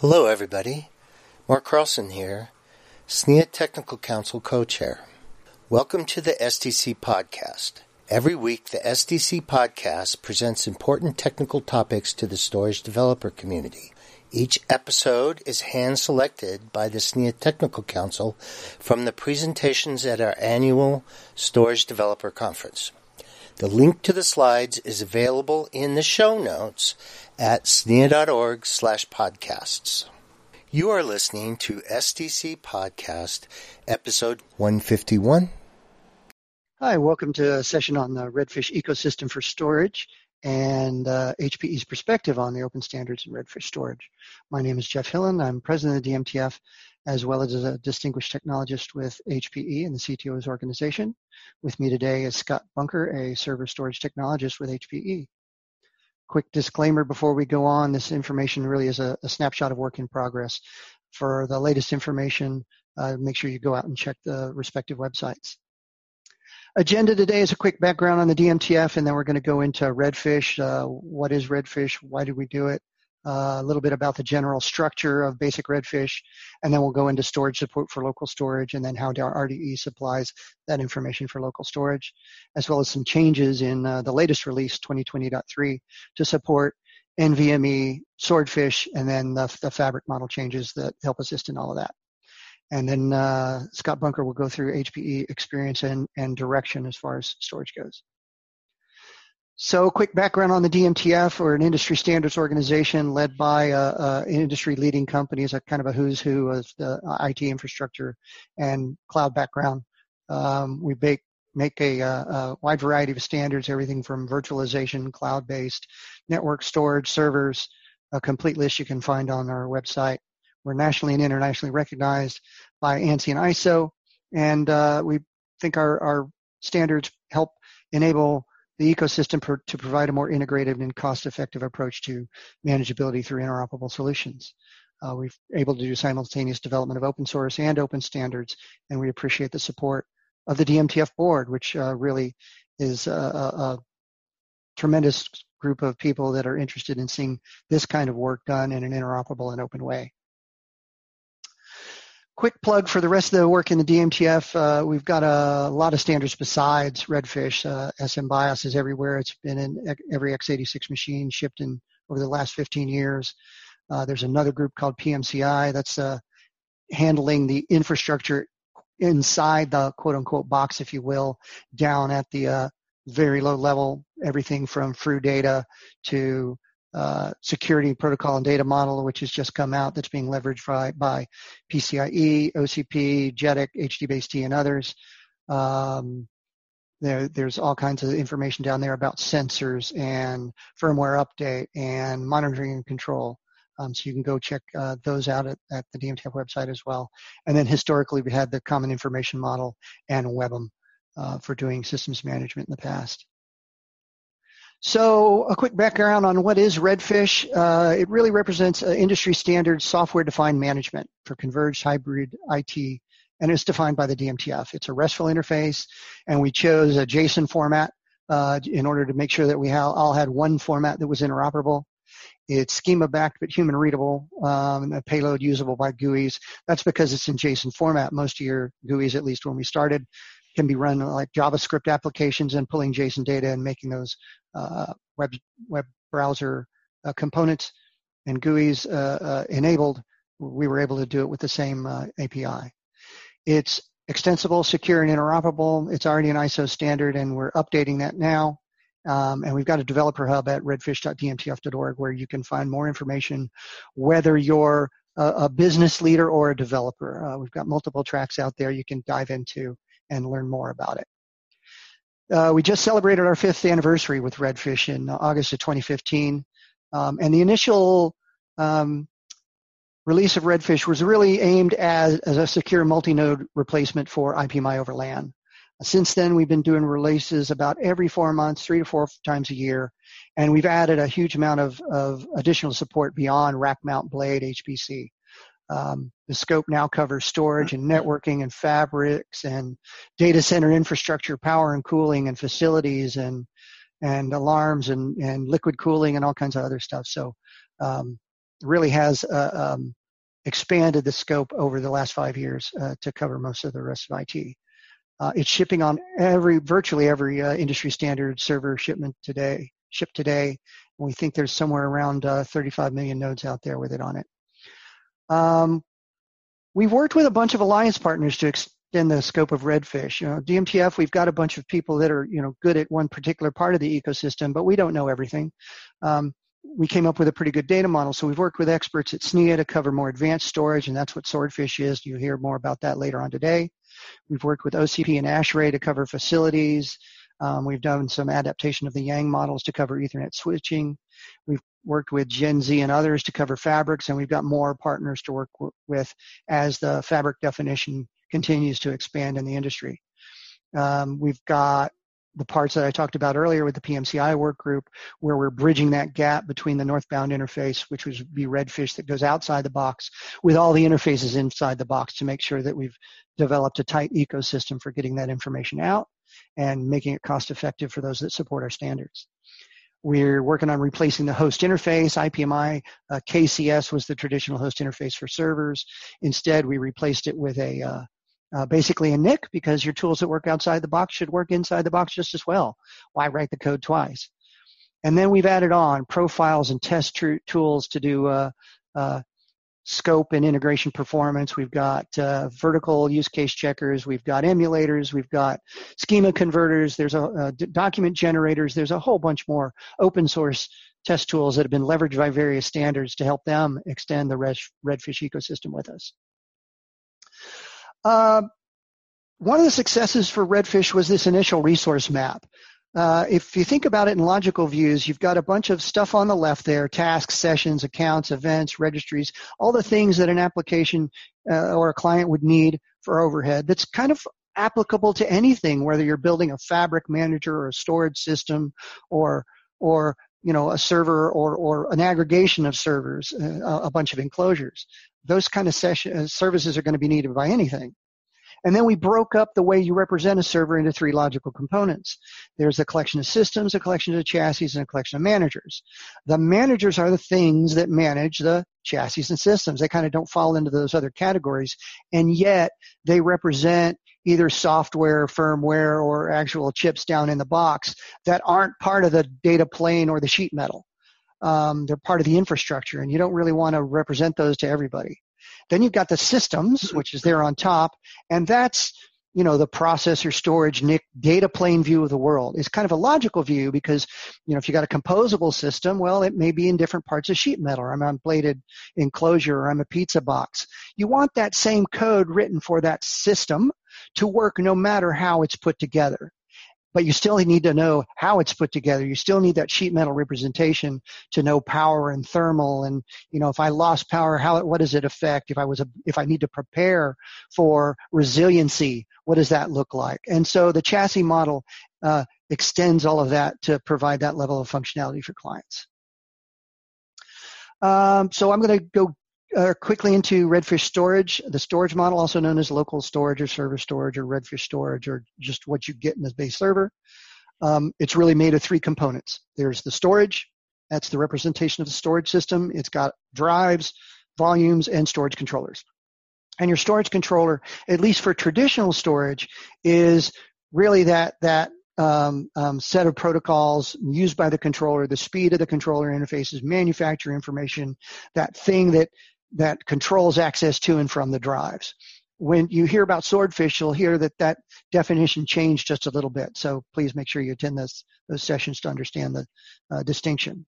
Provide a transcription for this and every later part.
Hello, everybody. Mark Carlson here, SNIA Technical Council Co-Chair. Welcome to the SDC Podcast. Every week, the SDC Podcast presents important technical topics to the storage developer community. Each episode is hand-selected by the SNIA Technical Council from the presentations at our annual Storage Developer Conference. The link to the slides is available in the show notes at snia.org slash podcasts. You are listening to SDC Podcast, episode 151. Hi, welcome to a session on the Redfish ecosystem for storage and uh, HPE's perspective on the open standards in Redfish storage. My name is Jeff Hilland. I'm president of the DMTF as well as a distinguished technologist with HPE and the CTO's organization. With me today is Scott Bunker, a server storage technologist with HPE. Quick disclaimer before we go on, this information really is a, a snapshot of work in progress. For the latest information, uh, make sure you go out and check the respective websites. Agenda today is a quick background on the DMTF, and then we're going to go into Redfish. Uh, what is Redfish? Why did we do it? Uh, a little bit about the general structure of basic redfish, and then we'll go into storage support for local storage and then how RDE supplies that information for local storage, as well as some changes in uh, the latest release 2020.3 to support NVMe, swordfish, and then the, the fabric model changes that help assist in all of that. And then uh, Scott Bunker will go through HPE experience and, and direction as far as storage goes. So, quick background on the DMTF, or an industry standards organization led by uh, uh, industry leading companies, a kind of a who's who of the IT infrastructure and cloud background. Um, we make, make a, uh, a, wide variety of standards, everything from virtualization, cloud based, network storage, servers, a complete list you can find on our website. We're nationally and internationally recognized by ANSI and ISO, and uh, we think our, our standards help enable the ecosystem per, to provide a more integrated and cost-effective approach to manageability through interoperable solutions. Uh, we've able to do simultaneous development of open source and open standards, and we appreciate the support of the DMTF board, which uh, really is a, a, a, tremendous group of people that are interested in seeing this kind of work done in an interoperable and open way quick plug for the rest of the work in the DMTF. Uh, we've got a lot of standards besides Redfish. Uh, SM BIOS is everywhere. It's been in every x86 machine shipped in over the last 15 years. Uh, there's another group called PMCI that's uh, handling the infrastructure inside the quote unquote box, if you will, down at the uh, very low level, everything from through data to uh, security protocol and data model, which has just come out that's being leveraged by, by PCIe, OCP, JEDEC, HDBaseT, and others. Um, there, there's all kinds of information down there about sensors and firmware update and monitoring and control. Um, so you can go check uh, those out at, at the DMTF website as well. And then historically, we had the Common Information Model and WBEM uh, for doing systems management in the past. So a quick background on what is Redfish. Uh, it really represents industry standard software-defined management for converged hybrid IT, and it's defined by the DMTF. It's a RESTful interface, and we chose a JSON format uh, in order to make sure that we all had one format that was interoperable. It's schema backed but human readable, um, and a payload usable by GUIs. That's because it's in JSON format. Most of your GUIs, at least when we started, can be run like JavaScript applications and pulling JSON data and making those uh, web web browser uh, components and GUIs uh, uh, enabled. We were able to do it with the same uh, API. It's extensible, secure, and interoperable. It's already an ISO standard, and we're updating that now. Um, and we've got a developer hub at redfish.dmtf.org where you can find more information, whether you're a, a business leader or a developer. Uh, we've got multiple tracks out there you can dive into and learn more about it. Uh, we just celebrated our fifth anniversary with Redfish in August of 2015. Um, and the initial um, release of Redfish was really aimed as, as a secure multi-node replacement for IPMI over LAN. Since then, we've been doing releases about every four months, three to four times a year, and we've added a huge amount of, of additional support beyond rack mount blade HPC. Um, the scope now covers storage and networking and fabrics and data center infrastructure, power and cooling and facilities and and alarms and, and liquid cooling and all kinds of other stuff. So um, really has uh, um, expanded the scope over the last five years uh, to cover most of the rest of IT. Uh, it's shipping on every, virtually every uh, industry standard server shipment today, shipped today. We think there's somewhere around uh, 35 million nodes out there with it on it. Um, we've worked with a bunch of alliance partners to extend the scope of Redfish. You know, DMTF, we've got a bunch of people that are, you know, good at one particular part of the ecosystem, but we don't know everything. Um, we came up with a pretty good data model. So we've worked with experts at SNIA to cover more advanced storage, and that's what Swordfish is. You'll hear more about that later on today. We've worked with OCP and ASHRAE to cover facilities. Um, we've done some adaptation of the Yang models to cover Ethernet switching. We've worked with Gen Z and others to cover fabrics, and we've got more partners to work w- with as the fabric definition continues to expand in the industry. Um, we've got the parts that I talked about earlier with the PMCI work group, where we're bridging that gap between the northbound interface, which would be Redfish that goes outside the box, with all the interfaces inside the box to make sure that we've developed a tight ecosystem for getting that information out and making it cost effective for those that support our standards. We're working on replacing the host interface. IPMI uh, KCS was the traditional host interface for servers. Instead, we replaced it with a uh, uh, basically a NIC because your tools that work outside the box should work inside the box just as well. Why write the code twice? And then we've added on profiles and test tr- tools to do uh, uh, scope and integration performance. We've got uh, vertical use case checkers. We've got emulators. We've got schema converters. There's a, uh, document generators. There's a whole bunch more open source test tools that have been leveraged by various standards to help them extend the Redfish ecosystem with us. Uh, one of the successes for Redfish was this initial resource map. Uh, if you think about it in logical views, you've got a bunch of stuff on the left there, tasks, sessions, accounts, events, registries, all the things that an application uh, or a client would need for overhead that's kind of applicable to anything, whether you're building a fabric manager or a storage system or, or you know, a server or, or an aggregation of servers, uh, a bunch of enclosures. Those kind of session, uh, services are going to be needed by anything. And then we broke up the way you represent a server into three logical components. There's a collection of systems, a collection of chassis, and a collection of managers. The managers are the things that manage the chassis and systems. They kind of don't fall into those other categories. And yet they represent either software, firmware, or actual chips down in the box that aren't part of the data plane or the sheet metal. Um, they're part of the infrastructure, and you don't really want to represent those to everybody. Then you've got the systems, mm-hmm. which is there on top, and that's you know the processor storage NIC data plane view of the world. Is kind of a logical view because you know if you got a composable system well it may be in different parts of sheet metal or i'm on bladed enclosure or i'm a pizza box. You want that same code written for that system to work no matter how it's put together but you still need to know how it's put together. You still need that sheet metal representation to know power and thermal. And, you know, if I lost power, how, what does it affect? If I was, a, if I need to prepare for resiliency, what does that look like? And so the chassis model, uh, extends all of that to provide that level of functionality for clients. Um, so I'm going to go uh, quickly into Redfish storage. The storage model, also known as local storage or server storage or Redfish storage, or just what you get in the base server. Um, it's really made of three components. There's the storage. That's the representation of the storage system. It's got drives, volumes, and storage controllers. And your storage controller, at least for traditional storage, is really that that um, um, set of protocols used by the controller, the speed of the controller interfaces, manufacturer information, that thing that that controls access to and from the drives. When you hear about swordfish, you'll hear that that definition changed just a little bit. So please make sure you attend this, those sessions to understand the uh, distinction.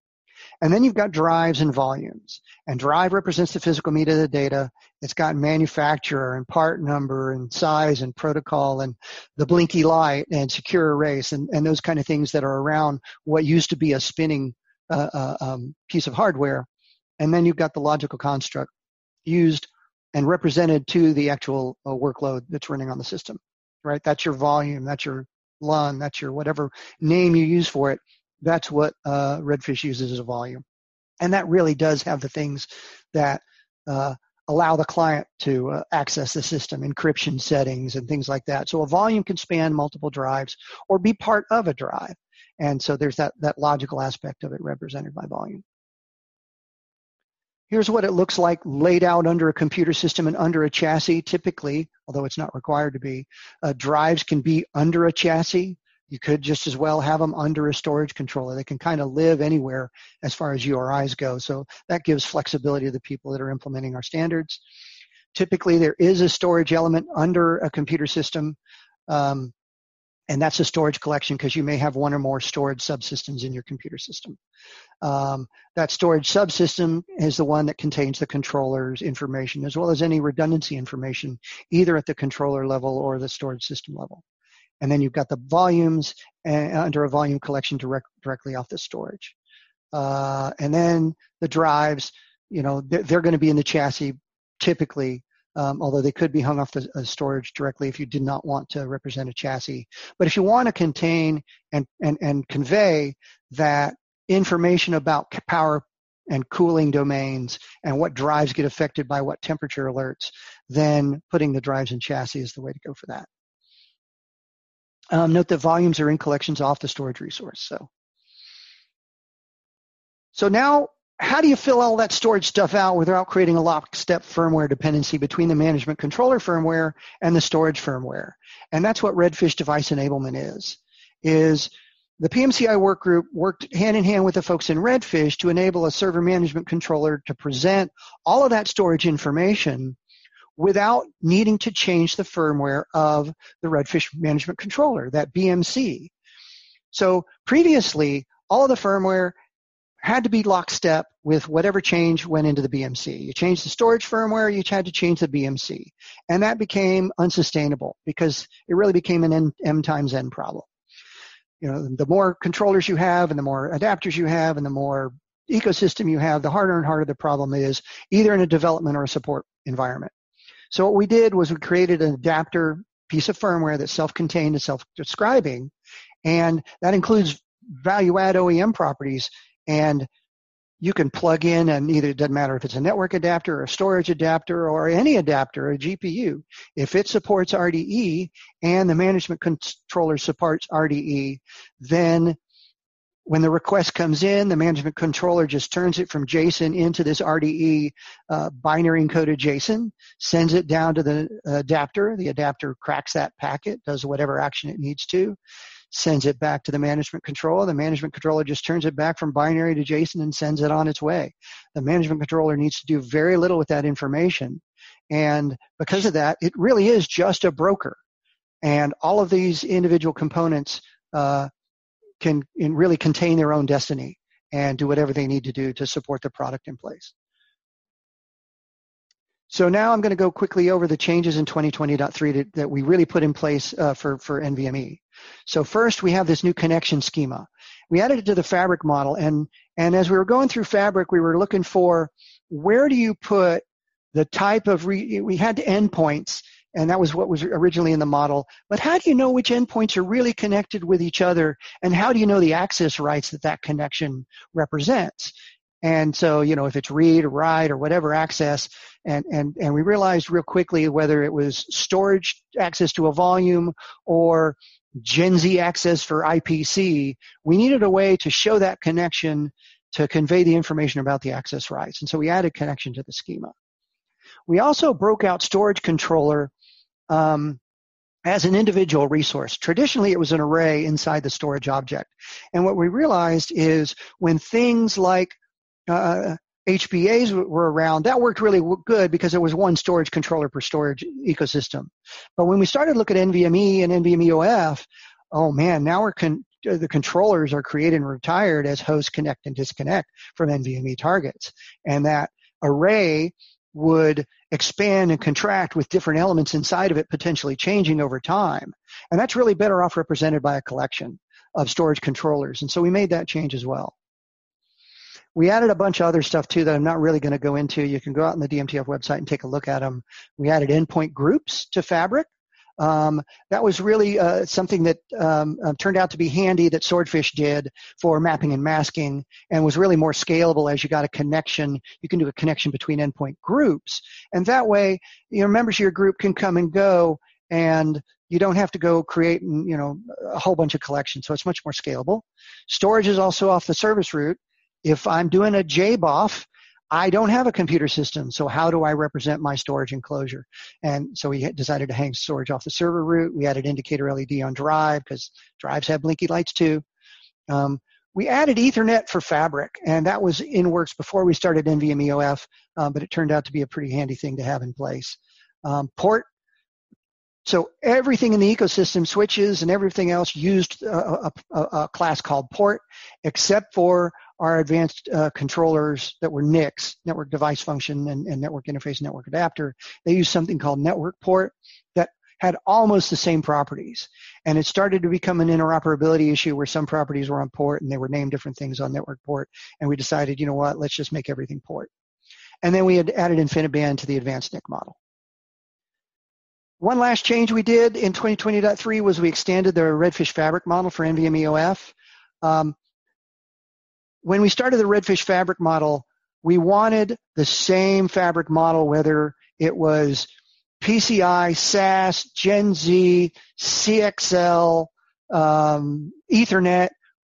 And then you've got drives and volumes. And drive represents the physical meat of the data. It's got manufacturer and part number and size and protocol and the blinky light and secure erase and, and those kind of things that are around what used to be a spinning uh, uh, um, piece of hardware. And then you've got the logical construct used and represented to the actual uh, workload that's running on the system, right? That's your volume, that's your LUN, that's your whatever name you use for it. That's what uh, Redfish uses as a volume. And that really does have the things that uh, allow the client to uh, access the system, encryption settings and things like that. So a volume can span multiple drives or be part of a drive. And so there's that, that logical aspect of it represented by volume. Here's what it looks like laid out under a computer system and under a chassis. Typically, although it's not required to be, uh, drives can be under a chassis. You could just as well have them under a storage controller. They can kind of live anywhere as far as URIs go. So that gives flexibility to the people that are implementing our standards. Typically, there is a storage element under a computer system. Um, and that's a storage collection because you may have one or more storage subsystems in your computer system. Um, that storage subsystem is the one that contains the controller's information as well as any redundancy information, either at the controller level or the storage system level. And then you've got the volumes and, uh, under a volume collection direct, directly off the storage. Uh, and then the drives, you know, they're, they're going to be in the chassis typically um, although they could be hung off the uh, storage directly if you did not want to represent a chassis. But if you want to contain and, and, and convey that information about power and cooling domains and what drives get affected by what temperature alerts, then putting the drives in chassis is the way to go for that. Um, note that volumes are in collections off the storage resource. So, so now how do you fill all that storage stuff out without creating a lockstep firmware dependency between the management controller firmware and the storage firmware? And that's what Redfish device enablement is. Is the PMCI work group worked hand in hand with the folks in Redfish to enable a server management controller to present all of that storage information without needing to change the firmware of the Redfish management controller, that BMC. So previously, all of the firmware had to be lockstep with whatever change went into the BMC. You changed the storage firmware, you had to change the BMC. And that became unsustainable because it really became an N, M times N problem. You know, the more controllers you have and the more adapters you have and the more ecosystem you have, the harder and harder the problem is, either in a development or a support environment. So what we did was we created an adapter piece of firmware that's self-contained and self-describing, and that includes value add OEM properties and you can plug in and either it doesn't matter if it's a network adapter or a storage adapter or any adapter, a GPU. If it supports RDE and the management controller supports RDE, then when the request comes in, the management controller just turns it from JSON into this RDE uh, binary encoded JSON, sends it down to the adapter. The adapter cracks that packet, does whatever action it needs to sends it back to the management controller. The management controller just turns it back from binary to JSON and sends it on its way. The management controller needs to do very little with that information. And because of that, it really is just a broker. And all of these individual components uh, can really contain their own destiny and do whatever they need to do to support the product in place. So now I'm going to go quickly over the changes in 2020.3 that we really put in place uh, for, for NVMe. So first we have this new connection schema. We added it to the fabric model and, and as we were going through fabric, we were looking for where do you put the type of, re, we had endpoints and that was what was originally in the model. But how do you know which endpoints are really connected with each other and how do you know the access rights that that connection represents? And so, you know, if it's read or write or whatever access, and, and, and we realized real quickly whether it was storage access to a volume or Gen Z access for IPC, we needed a way to show that connection to convey the information about the access rights. And so we added connection to the schema. We also broke out storage controller um, as an individual resource. Traditionally, it was an array inside the storage object. And what we realized is when things like uh, HBAs were around, that worked really good because it was one storage controller per storage ecosystem. But when we started looking at NVMe and NVMe OF, oh man, now we're con- uh, the controllers are created and retired as host connect and disconnect from NVMe targets. And that array would expand and contract with different elements inside of it potentially changing over time. And that's really better off represented by a collection of storage controllers. And so we made that change as well. We added a bunch of other stuff too that I'm not really going to go into. You can go out on the DMTF website and take a look at them. We added endpoint groups to Fabric. Um, that was really uh, something that um, uh, turned out to be handy that Swordfish did for mapping and masking and was really more scalable as you got a connection. You can do a connection between endpoint groups. And that way, your members of your group can come and go and you don't have to go create you know a whole bunch of collections so it's much more scalable storage is also off the service root if I'm doing a JBOF, I don't have a computer system, so how do I represent my storage enclosure? And so we decided to hang storage off the server root. We added indicator LED on drive because drives have blinky lights too. Um, we added Ethernet for Fabric, and that was in works before we started NVMe EOF, um, but it turned out to be a pretty handy thing to have in place. Um, port so everything in the ecosystem, switches and everything else, used a, a, a class called port, except for our advanced uh, controllers that were NICs, network device function and, and, network interface network adapter. They used something called network port that had almost the same properties. And it started to become an interoperability issue where some properties were on port and they were named different things on network port. And we decided, you know what, let's just make everything port. And then we had added InfiniBand to the advanced NIC model. One last change we did in 2020.3 was we extended the Redfish fabric model for NVMe EOF. Um, when we started the Redfish fabric model, we wanted the same fabric model, whether it was PCI, SAS, Gen Z, CXL, um, Ethernet,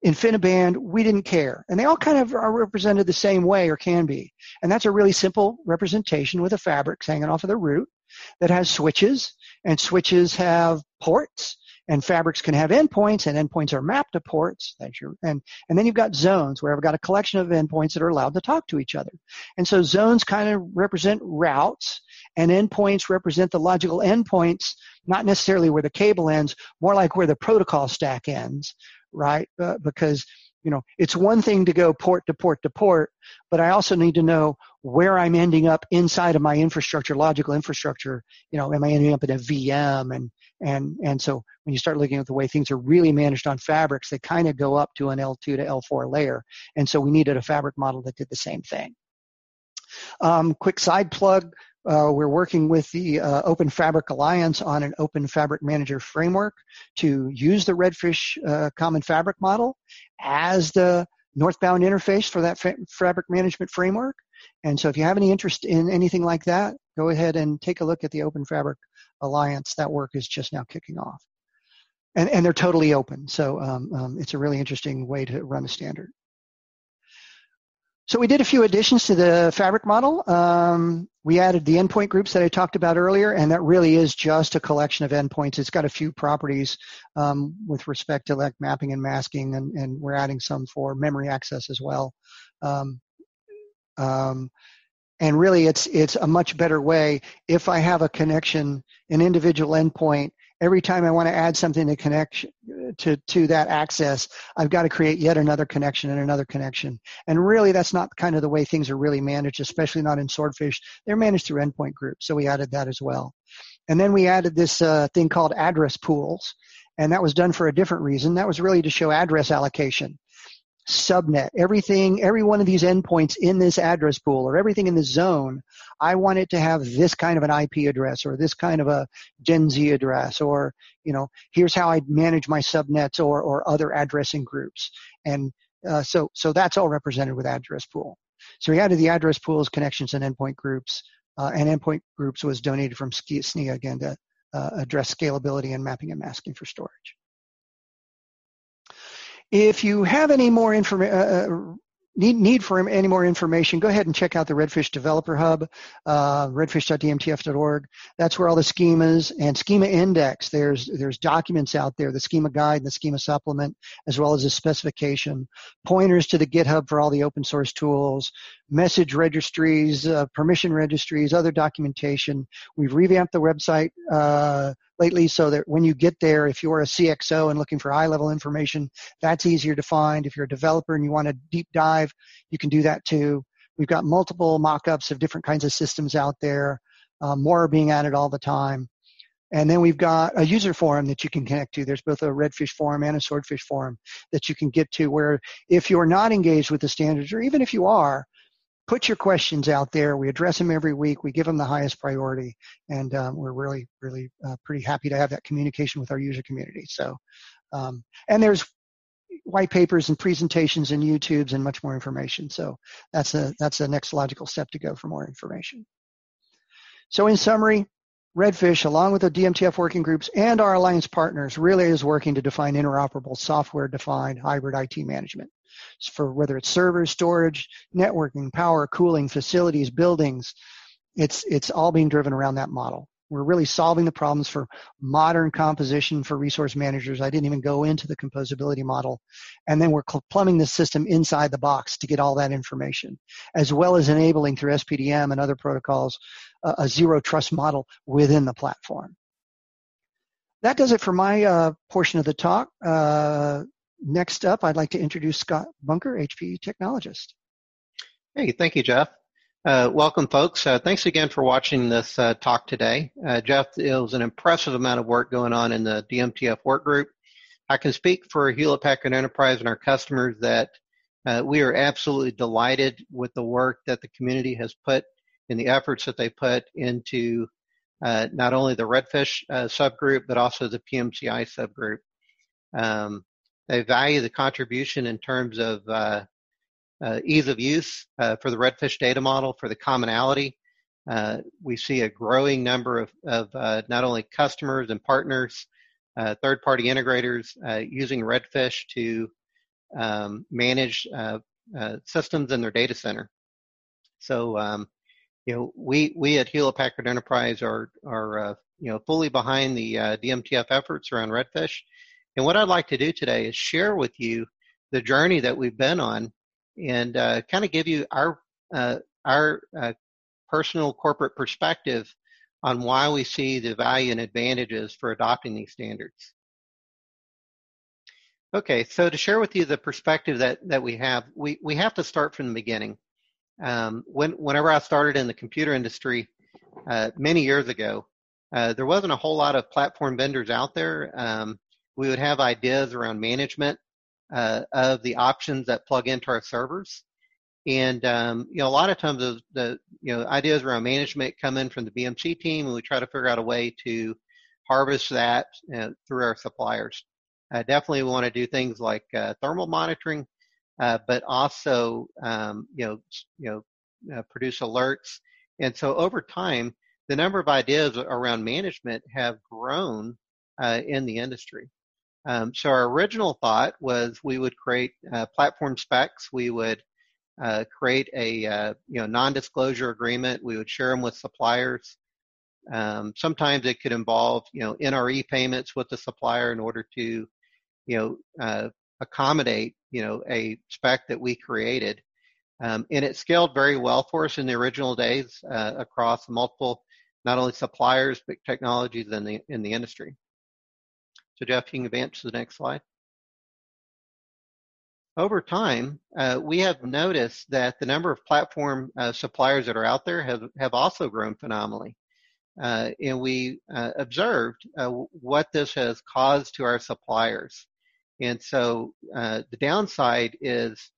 InfiniBand, we didn't care. And they all kind of are represented the same way or can be. And that's a really simple representation with a fabric hanging off of the root that has switches, and switches have ports, and fabrics can have endpoints, and endpoints are mapped to ports. That's your, and, and then you've got zones where I've got a collection of endpoints that are allowed to talk to each other. And so zones kind of represent routes, and endpoints represent the logical endpoints, not necessarily where the cable ends, more like where the protocol stack ends, right? Uh, because you know, it's one thing to go port to port to port, but I also need to know where I'm ending up inside of my infrastructure, logical infrastructure. You know, am I ending up in a VM? And and and so when you start looking at the way things are really managed on fabrics, they kind of go up to an L2 to L4 layer. And so we needed a fabric model that did the same thing. Um, quick side plug. Uh, we're working with the uh, Open Fabric Alliance on an Open Fabric Manager framework to use the Redfish uh, Common Fabric model as the northbound interface for that fa- fabric management framework. And so if you have any interest in anything like that, go ahead and take a look at the Open Fabric Alliance. That work is just now kicking off. And, and they're totally open. So um, um, it's a really interesting way to run a standard. So we did a few additions to the fabric model. Um, we added the endpoint groups that I talked about earlier, and that really is just a collection of endpoints. It's got a few properties um, with respect to like mapping and masking, and, and, we're adding some for memory access as well. Um, um and really, it's it's a much better way if I have a connection, an individual endpoint, every time I want to add something to connect to, to that access, I've got to create yet another connection and another connection. And really, that's not kind of the way things are really managed, especially not in Swordfish. They're managed through endpoint groups, so we added that as well. And then we added this uh, thing called address pools, and that was done for a different reason. That was really to show address allocation subnet, everything, every one of these endpoints in this address pool or everything in this zone, I want it to have this kind of an IP address or this kind of a Gen Z address or, you know, here's how I manage my subnets or, or other addressing groups. And uh, so, so that's all represented with address pool. So we added the address pools, connections, and endpoint groups. Uh, and endpoint groups was donated from SNIA again to uh, address scalability and mapping and masking for storage. If you have any more information, uh, uh, need, need for any more information, go ahead and check out the Redfish Developer Hub, uh, redfish.dmtf.org. That's where all the schemas and schema index, there's, there's documents out there, the schema guide and the schema supplement, as well as the specification, pointers to the GitHub for all the open source tools, message registries, uh, permission registries, other documentation. We've revamped the website uh, lately so that when you get there, if you're a CXO and looking for high level information, that's easier to find. If you're a developer and you want to deep dive, you can do that too. We've got multiple mock-ups of different kinds of systems out there. Um, more are being added all the time. And then we've got a user forum that you can connect to. There's both a Redfish forum and a Swordfish forum that you can get to where if you're not engaged with the standards, or even if you are, put your questions out there. We address them every week. We give them the highest priority, and um, we're really, really uh, pretty happy to have that communication with our user community. So, um, and there's white papers and presentations and YouTubes and much more information. So that's a that's the next logical step to go for more information. So in summary, Redfish, along with the DMTF working groups and our alliance partners, really is working to define interoperable software-defined hybrid IT management. For whether it's servers, storage, networking, power, cooling, facilities, buildings. It's, it's all being driven around that model. We're really solving the problems for modern composition for resource managers. I didn't even go into the composability model. And then we're plumbing the system inside the box to get all that information, as well as enabling through SPDM and other protocols a, a zero trust model within the platform. That does it for my uh, portion of the talk. Uh, next up, I'd like to introduce Scott Bunker, HPE technologist. Hey, thank you, Jeff. Uh, welcome, folks. Uh, thanks again for watching this uh, talk today. Uh, Jeff, it was an impressive amount of work going on in the DMTF work group. I can speak for Hewlett Packard Enterprise and our customers that uh, we are absolutely delighted with the work that the community has put in the efforts that they put into uh, not only the Redfish subgroup, but also the PMCI subgroup. Um, they value the contribution in terms of uh, ease of use uh, for the Redfish data model, for the commonality. Uh, we see a growing number of, of uh, not only customers and partners, uh, third-party integrators uh, using Redfish to um, manage systems in their data center. So, um, you know, we we at Hewlett Packard Enterprise are are you know fully behind the DMTF efforts around Redfish. And what I'd like to do today is share with you the journey that we've been on and uh, kind of give you our uh, our uh, personal corporate perspective on why we see the value and advantages for adopting these standards. Okay, so to share with you the perspective that that we have, we we have to start from the beginning. Um, when whenever I started in the computer industry uh, many years ago, uh, there wasn't a whole lot of platform vendors out there. Um, we would have ideas around management uh, of the options that plug into our servers. And um, you know, a lot of times the, the you know ideas around management come in from the BMC team, and we try to figure out a way to harvest that uh, through our suppliers. Uh, definitely, we want to do things like uh, thermal monitoring, uh, but also um, you know you know uh, produce alerts. And so over time, the number of ideas around management have grown in the industry. Um, so our original thought was we would create uh, platform specs. We would uh, create a uh, you know non-disclosure agreement. We would share them with suppliers. Um, sometimes it could involve you know NRE payments with the supplier in order to you know uh, accommodate you know a spec that we created. Um, and it scaled very well for us in the original days uh, across multiple not only suppliers but technologies in the in the industry. So Jeff, you can advance to the next slide. Over time, uh, we have noticed that the number of platform uh, suppliers that are out there have, have also grown phenomenally. Uh, and we uh, observed uh, what this has caused to our suppliers. And so uh, the downside is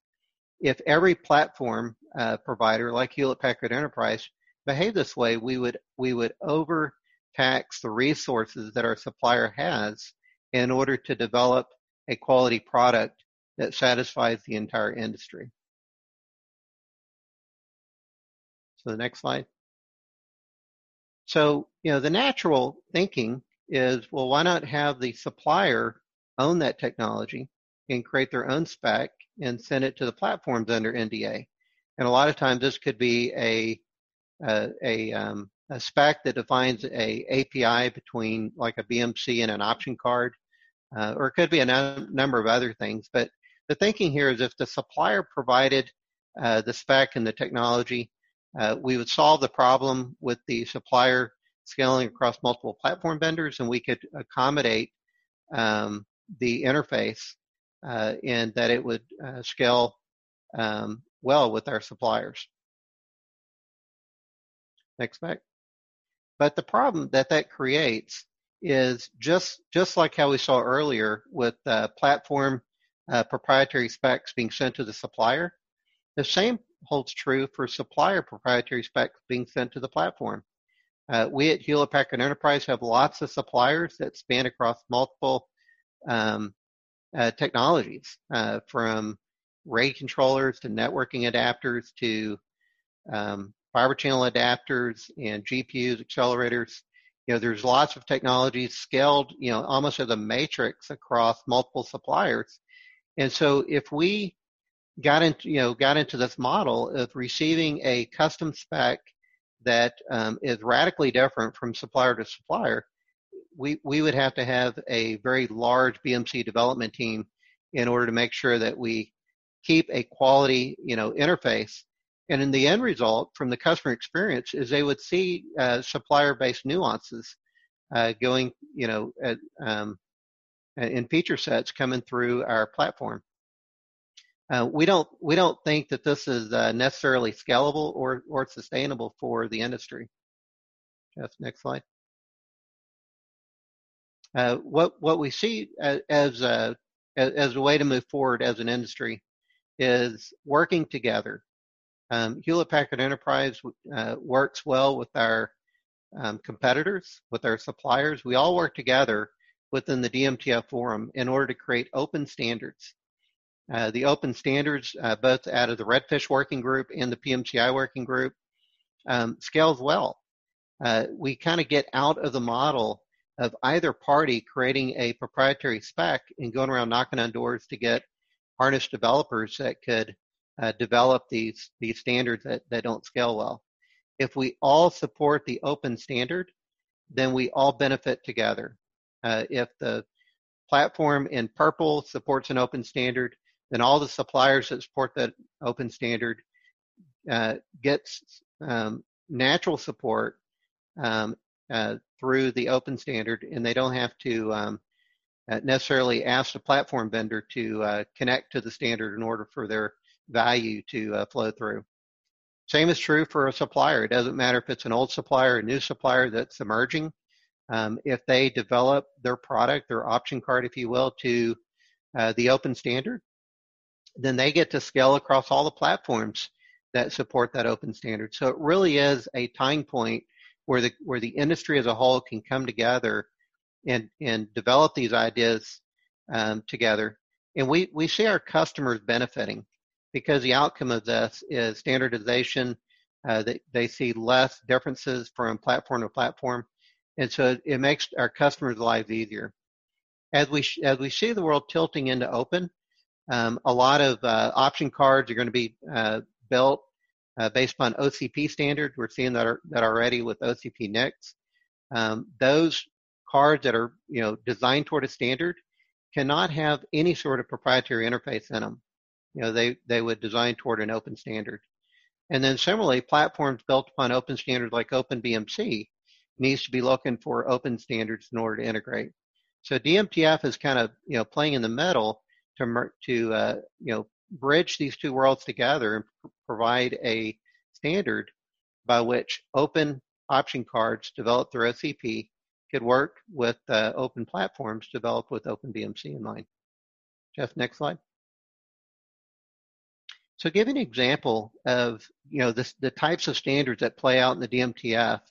if every platform provider like Hewlett Packard Enterprise behaved this way, we would we would overtax the resources that our supplier has in order to develop a quality product that satisfies the entire industry. So the next slide. So, you know, the natural thinking is, well, why not have the supplier own that technology and create their own spec and send it to the platforms under NDA? And a lot of times this could be a, a, a, um, a spec that defines a API between like a BMC and an option card uh, or it could be a number of other things. But the thinking here is if the supplier provided uh, the spec and the technology, uh, we would solve the problem with the supplier scaling across multiple platform vendors, and we could accommodate um, the interface uh, and that it would uh, scale um, well with our suppliers. Next back. But the problem that that creates is just just like how we saw earlier with uh, platform uh, proprietary specs being sent to the supplier. The same holds true for supplier proprietary specs being sent to the platform. Uh, we at Hewlett Packard Enterprise have lots of suppliers that span across multiple um, uh, technologies, uh, from RAID controllers to networking adapters to um, fiber channel adapters and GPUs, accelerators, you know, there's lots of technologies scaled, you know, almost as a matrix across multiple suppliers. And so if we got into you know got into this model of receiving a custom spec that um, is radically different from supplier to supplier, we we would have to have a very large BMC development team in order to make sure that we keep a quality you know interface. And in the end result, from the customer experience, is they would see uh, supplier-based nuances uh, going, you know, at, um, in feature sets coming through our platform. Uh, we don't we don't think that this is uh, necessarily scalable or or sustainable for the industry. Jeff, next slide. Uh, what what we see as as a, as a way to move forward as an industry is working together. Um, Hewlett Packard Enterprise uh, works well with our um, competitors, with our suppliers. We all work together within the DMTF forum in order to create open standards uh, the open standards, uh, both out of the Redfish working group and the PMCI working group, um, scales well. Uh, we kind of get out of the model of either party creating a proprietary spec and going around knocking on doors to get harness developers that could uh, develop these these standards that, that don't scale well. If we all support the open standard, then we all benefit together. Uh, if the platform in purple supports an open standard, then all the suppliers that support that open standard uh, gets um, natural support um, uh, through the open standard, and they don't have to um, uh, necessarily ask the platform vendor to uh, connect to the standard in order for their value to uh, flow through. Same is true for a supplier. It doesn't matter if it's an old supplier, or a new supplier that's emerging. Um, if they develop their product, their option card, if you will, to uh, the open standard, then they get to scale across all the platforms that support that open standard. So it really is a tying point where the where the industry as a whole can come together and and develop these ideas um, together. And we we see our customers benefiting because the outcome of this is standardization. Uh, they, they see less differences from platform to platform, and so it makes our customers' lives easier. As we as we see the world tilting into open, um, a lot of uh, option cards are going to be uh, built uh, based upon OCP standards. We're seeing that, are, that already with OCP NICs. Um, those cards that are you know designed toward a standard cannot have any sort of proprietary interface in them. You know they they would design toward an open standard. And then similarly, platforms built upon open standards like OpenBMC needs to be looking for open standards in order to integrate. So DMTF is kind of you know playing in the middle to to uh, you know bridge these two worlds together and provide a standard by which open option cards developed through OCP could work with uh, open platforms developed with OpenBMC in mind. Jeff, next slide. So give an example of you know this, the types of standards that play out in the DMTF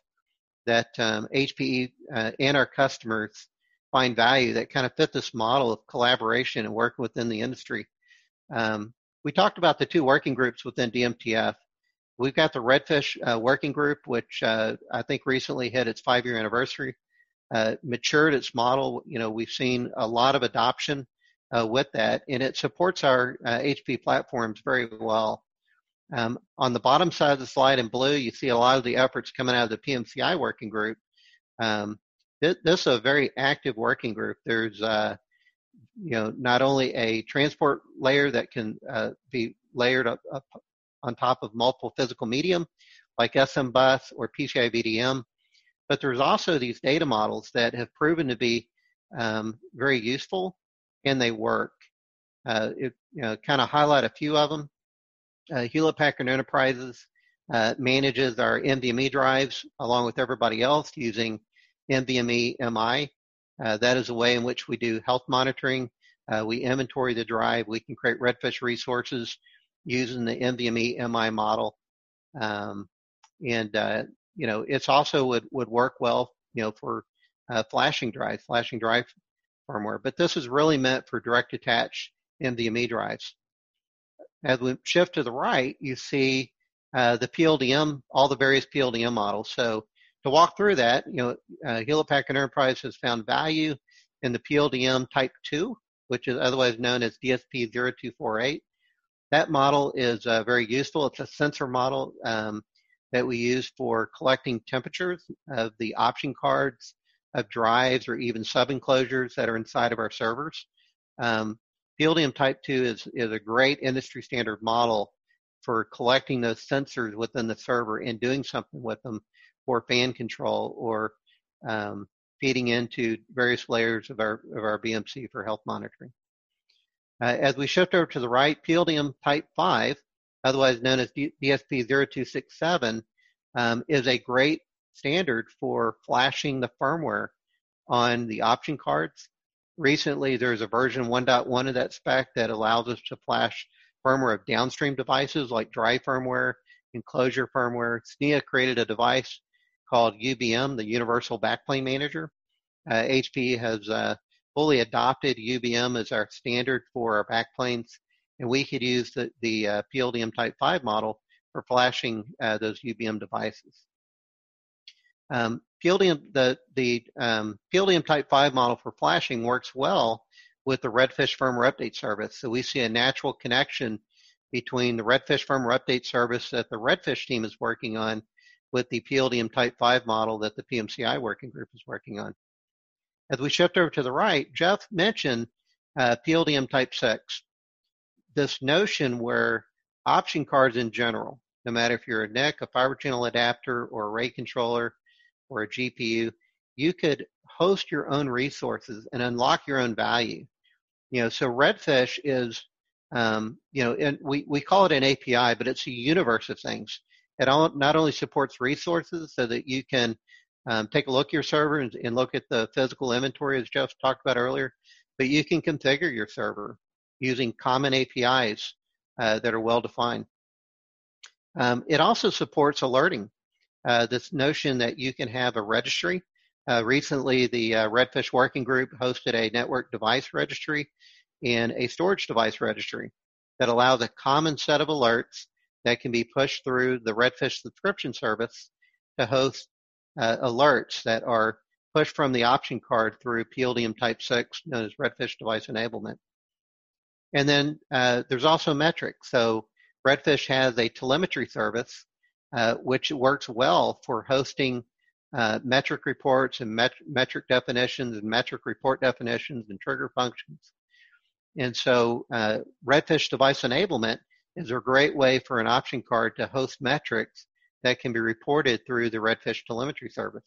that um, HPE uh, and our customers find value that kind of fit this model of collaboration and working within the industry. Um, we talked about the two working groups within DMTF. We've got the Redfish uh, working group, which uh, I think recently hit its five-year anniversary, uh, matured its model. You know, we've seen a lot of adoption uh, with that, and it supports our HP uh, platforms very well. Um, on the bottom side of the slide in blue, you see a lot of the efforts coming out of the PMCI working group. Um, this, this is a very active working group. There's, uh, you know, not only a transport layer that can uh, be layered up, up, on top of multiple physical medium, like SM Bus or PCI VDM, but there's also these data models that have proven to be um, very useful and they work. Uh, it, you know, kind of highlight a few of them. Uh, Hewlett Packard Enterprises uh, manages our NVMe drives along with everybody else using NVMe MI. Uh, that is a way in which we do health monitoring. Uh, we inventory the drive. We can create Redfish resources using the NVMe MI model. Um, and, uh, you know, it's also would, would work well, you know, for uh, flashing drives, flashing drive firmware. But this is really meant for direct attach NVMe drives. As we shift to the right, you see uh, the PLDM, all the various PLDM models. So to walk through that, you know, uh, Hewlett Packard Enterprise has found value in the PLDM Type 2, which is otherwise known as DSP 0248. that model is uh, very useful. It's a sensor model um, that we use for collecting temperatures of the option cards, of drives, or even sub enclosures that are inside of our servers. Um, PLDM Type 2 is, is a great industry standard model for collecting those sensors within the server and doing something with them for fan control or um, feeding into various layers of our, of our BMC for health monitoring. Uh, as we shift over to the right, PLDM Type 5, otherwise known as DSP 0267, um, is a great standard for flashing the firmware on the option cards. Recently, there's a version 1.1 of that spec that allows us to flash firmware of downstream devices like dry firmware, enclosure firmware. SNIA created a device called UBM, the Universal Backplane Manager. Uh, HP has uh, fully adopted UBM as our standard for our backplanes, and we could use the, the uh, PLDM Type 5 model for flashing uh, those UBM devices. Um, the, the um, Type 5 model for flashing works well with the Redfish firmware update service. So we see a natural connection between the Redfish firmware update service that the Redfish team is working on with the PLDM Type 5 model that the PMCI working group is working on. As we shift over to the right, Jeff mentioned uh, PLDM Type 6. This notion where option cards in general, no matter if you're a NIC, a fiber channel adapter, or a array controller, or a GPU, you could host your own resources and unlock your own value. You know, so Redfish is, um, you know, and we, we call it an API, but it's a universe of things. It all, not only supports resources so that you can um, take a look at your server and, and, look at the physical inventory as Jeff talked about earlier, but you can configure your server using common APIs uh, that are well defined. Um, it also supports alerting. Uh, this notion that you can have a registry. Uh, recently, the uh, Redfish Working Group hosted a network device registry and a storage device registry that allows a common set of alerts that can be pushed through the Redfish subscription service to host uh, alerts that are pushed from the option card through PLDM Type 6, known as Redfish Device Enablement. And then uh, there's also metrics. So Redfish has a telemetry service, uh, which works well for hosting uh, metric reports and met- metric definitions and metric report definitions and trigger functions. And so uh, Redfish Device Enablement is a great way for an option card to host metrics that can be reported through the Redfish telemetry service.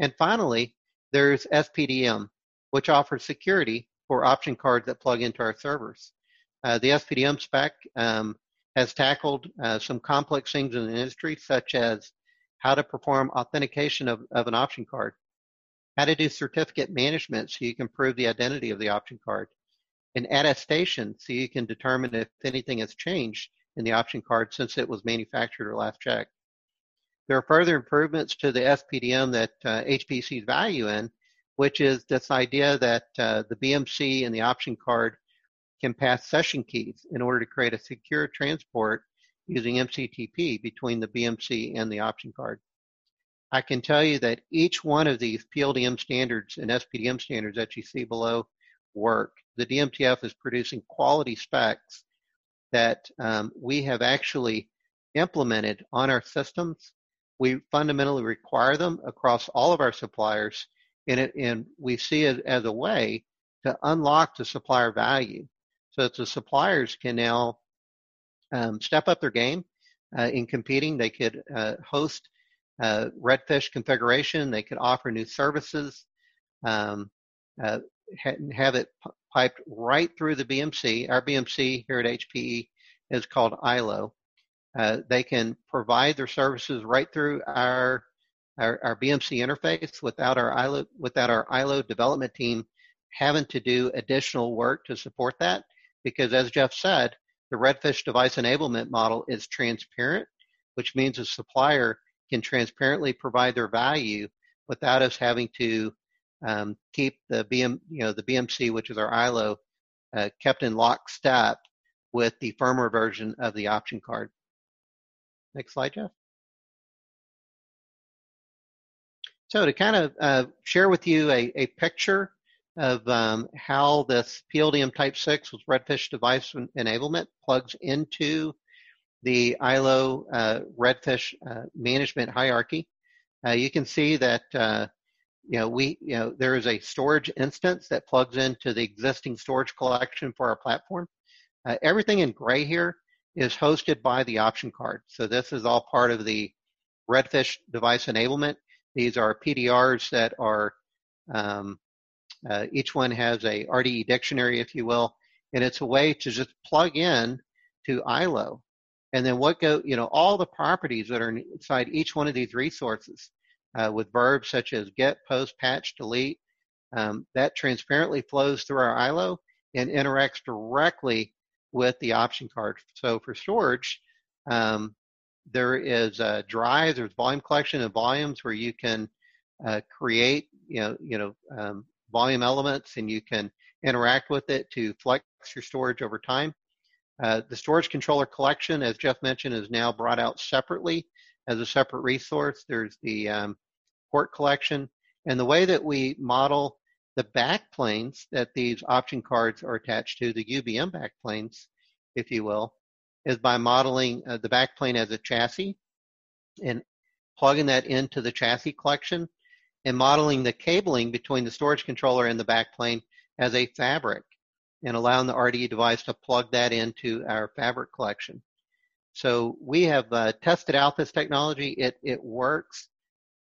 And finally, there's SPDM, which offers security for option cards that plug into our servers. Uh, the SPDM spec um, has tackled uh, some complex things in the industry, such as how to perform authentication of, of an option card, how to do certificate management so you can prove the identity of the option card, and attestation so you can determine if anything has changed in the option card since it was manufactured or last checked. There are further improvements to the SPDM that uh, value in, which is this idea that uh, the BMC and the option card can pass session keys in order to create a secure transport using MCTP between the BMC and the option card. I can tell you that each one of these PLDM standards and SPDM standards that you see below work. The DMTF is producing quality specs that um, we have actually implemented on our systems. We fundamentally require them across all of our suppliers, and, it, and we see it as a way to unlock the supplier value so that the suppliers can now um, step up their game uh, in competing. They could uh, host uh, Redfish configuration, they could offer new services, um, uh, have it piped right through the BMC. Our BMC here at HPE is called iLO. Uh, they can provide their services right through our, our, our BMC interface without our iLO without our iLO development team having to do additional work to support that. Because as Jeff said, the Redfish device enablement model is transparent, which means a supplier can transparently provide their value without us having to um, keep the BM, you know, the BMC, which is our iLO, uh, kept in lockstep with the firmware version of the option card. Next slide, Jeff. So to kind of uh, share with you a, a picture of um, how this PLDM Type 6 with Redfish device enablement plugs into the iLO uh, Redfish uh, management hierarchy. Uh, you can see that uh, you know we you know there is a storage instance that plugs into the existing storage collection for our platform. Uh, everything in gray here is hosted by the option card. So this is all part of the Redfish device enablement. These are PDRs that are um, uh, each one has a RDE dictionary, if you will, and it's a way to just plug in to iLO. And then what go, you know, all the properties that are inside each one of these resources uh, with verbs such as get, post, patch, delete, um, that transparently flows through our iLO and interacts directly with the option card. So for storage, um, there is a drive, there's volume collection of volumes where you can uh, create, you know, you know, um, volume elements and you can interact with it to flex your storage over time. Uh, the storage controller collection, as Jeff mentioned, is now brought out separately as a separate resource. There's the um, port collection. And the way that we model the backplanes that these option cards are attached to, the UBM backplanes, if you will, is by modeling uh, the backplane as a chassis and plugging that into the chassis collection and modeling the cabling between the storage controller and the backplane as a fabric and allowing the RDE device to plug that into our fabric collection. So we have uh, tested out this technology. It, it works.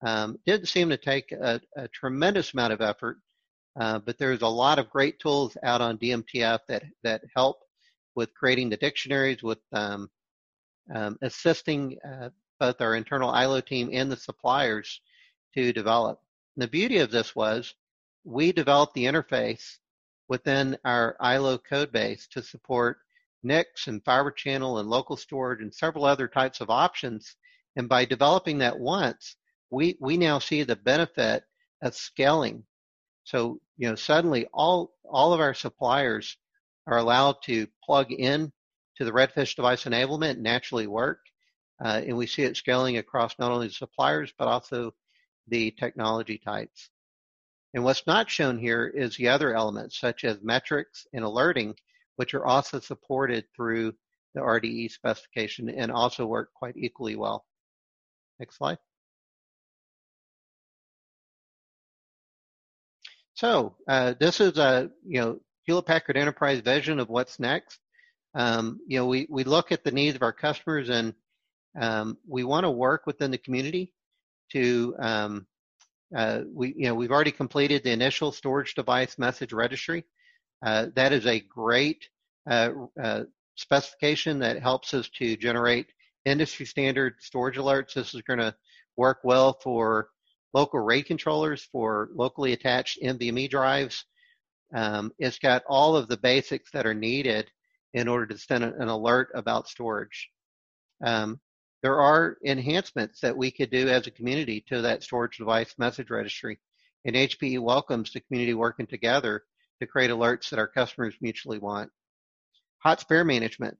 Um, didn't seem to take a, a tremendous amount of effort, uh, but there's a lot of great tools out on DMTF that, that help with creating the dictionaries, with um, um, assisting uh, both our internal iLO team and the suppliers to develop. The beauty of this was we developed the interface within our iLO code base to support NICs and fiber channel and local storage and several other types of options. And by developing that once, we, we now see the benefit of scaling. So, you know, suddenly all, all of our suppliers are allowed to plug in to the Redfish device enablement and naturally work. Uh, and we see it scaling across not only the suppliers, but also the technology types. And what's not shown here is the other elements, such as metrics and alerting, which are also supported through the RDE specification and also work quite equally well. Next slide. So uh, this is a you know Hewlett Packard Enterprise vision of what's next. Um, you know we we look at the needs of our customers and um, we want to work within the community to um, uh, we you know we've already completed the initial storage device message registry. Uh, that is a great uh, uh, specification that helps us to generate industry standard storage alerts. This is going to work well for local RAID controllers, for locally attached NVMe drives. Um, it's got all of the basics that are needed in order to send an alert about storage. Um, there are enhancements that we could do as a community to that storage device message registry. And HPE welcomes the community working together to create alerts that our customers mutually want. Hot spare management.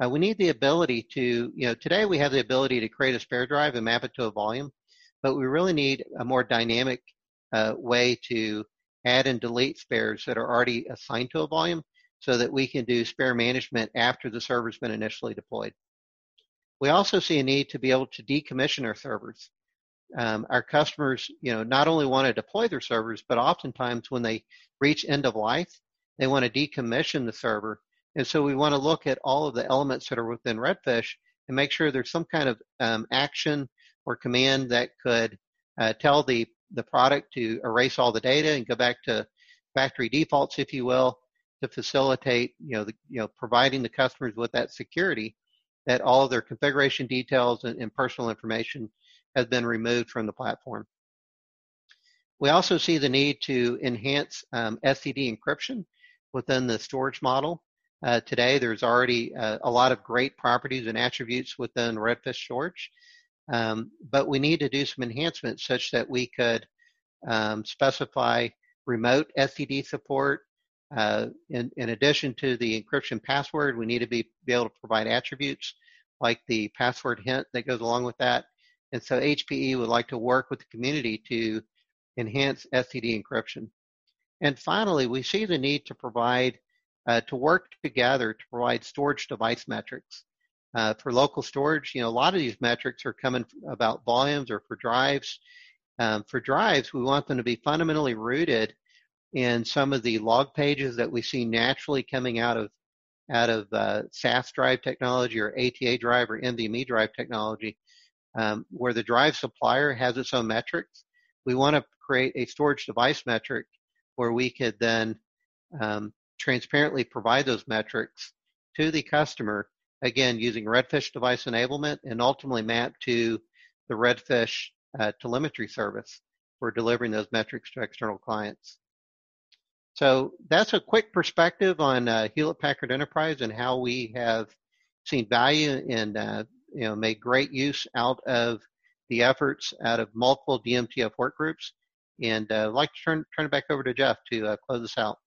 Uh, we need the ability to, you know, today we have the ability to create a spare drive and map it to a volume, but we really need a more dynamic uh, way to add and delete spares that are already assigned to a volume so that we can do spare management after the server's been initially deployed. We also see a need to be able to decommission our servers. Um, our customers, you know, not only want to deploy their servers, but oftentimes when they reach end of life, they want to decommission the server. And so we want to look at all of the elements that are within Redfish and make sure there's some kind of um, action or command that could uh, tell the, the product to erase all the data and go back to factory defaults, if you will, to facilitate, you know, the, you know, providing the customers with that security that all of their configuration details and, and personal information has been removed from the platform. We also see the need to enhance um, SED encryption within the storage model. Uh, today, there's already uh, a lot of great properties and attributes within Redfish storage, um, but we need to do some enhancements such that we could um, specify remote SED support. Uh, in, in, addition to the encryption password, we need to be, be able to provide attributes like the password hint that goes along with that. And so HPE would like to work with the community to enhance SED encryption. And finally, we see the need to provide, uh, to work together to provide storage device metrics. Uh, for local storage, you know, a lot of these metrics are coming about volumes or for drives. Um, for drives, we want them to be fundamentally rooted in some of the log pages that we see naturally coming out of out of uh, SAS drive technology or ATA drive or NVMe drive technology, um, where the drive supplier has its own metrics. We want to create a storage device metric where we could then um, transparently provide those metrics to the customer, again, using Redfish device enablement and ultimately map to the Redfish uh, telemetry service for delivering those metrics to external clients. So that's a quick perspective on uh, Hewlett Packard Enterprise and how we have seen value and uh, you know made great use out of the efforts out of multiple DMTF work groups. And uh, I'd like to turn turn it back over to Jeff to uh, close this out.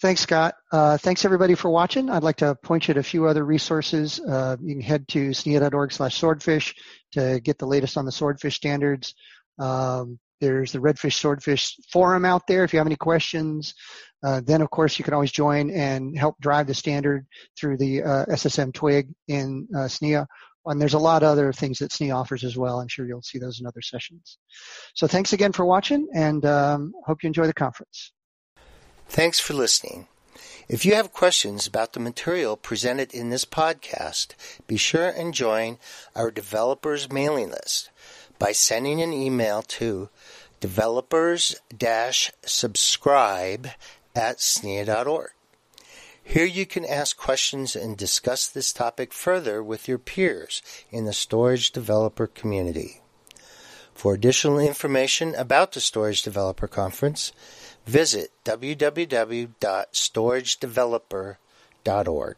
Thanks, Scott. Uh, thanks everybody for watching. I'd like to point you to a few other resources. Uh, you can head to snia.org slash swordfish to get the latest on the swordfish standards. Um, there's the Redfish Swordfish forum out there if you have any questions. Uh, then, of course, you can always join and help drive the standard through the uh, SSM twig in uh, SNIA. And there's a lot of other things that SNIA offers as well. I'm sure you'll see those in other sessions. So thanks again for watching and um, hope you enjoy the conference. Thanks for listening. If you have questions about the material presented in this podcast, be sure and join our developers mailing list by sending an email to developers-subscribe at SNIA.org. Here you can ask questions and discuss this topic further with your peers in the storage developer community. For additional information about the Storage Developer Conference, visit www.storagedeveloper.org.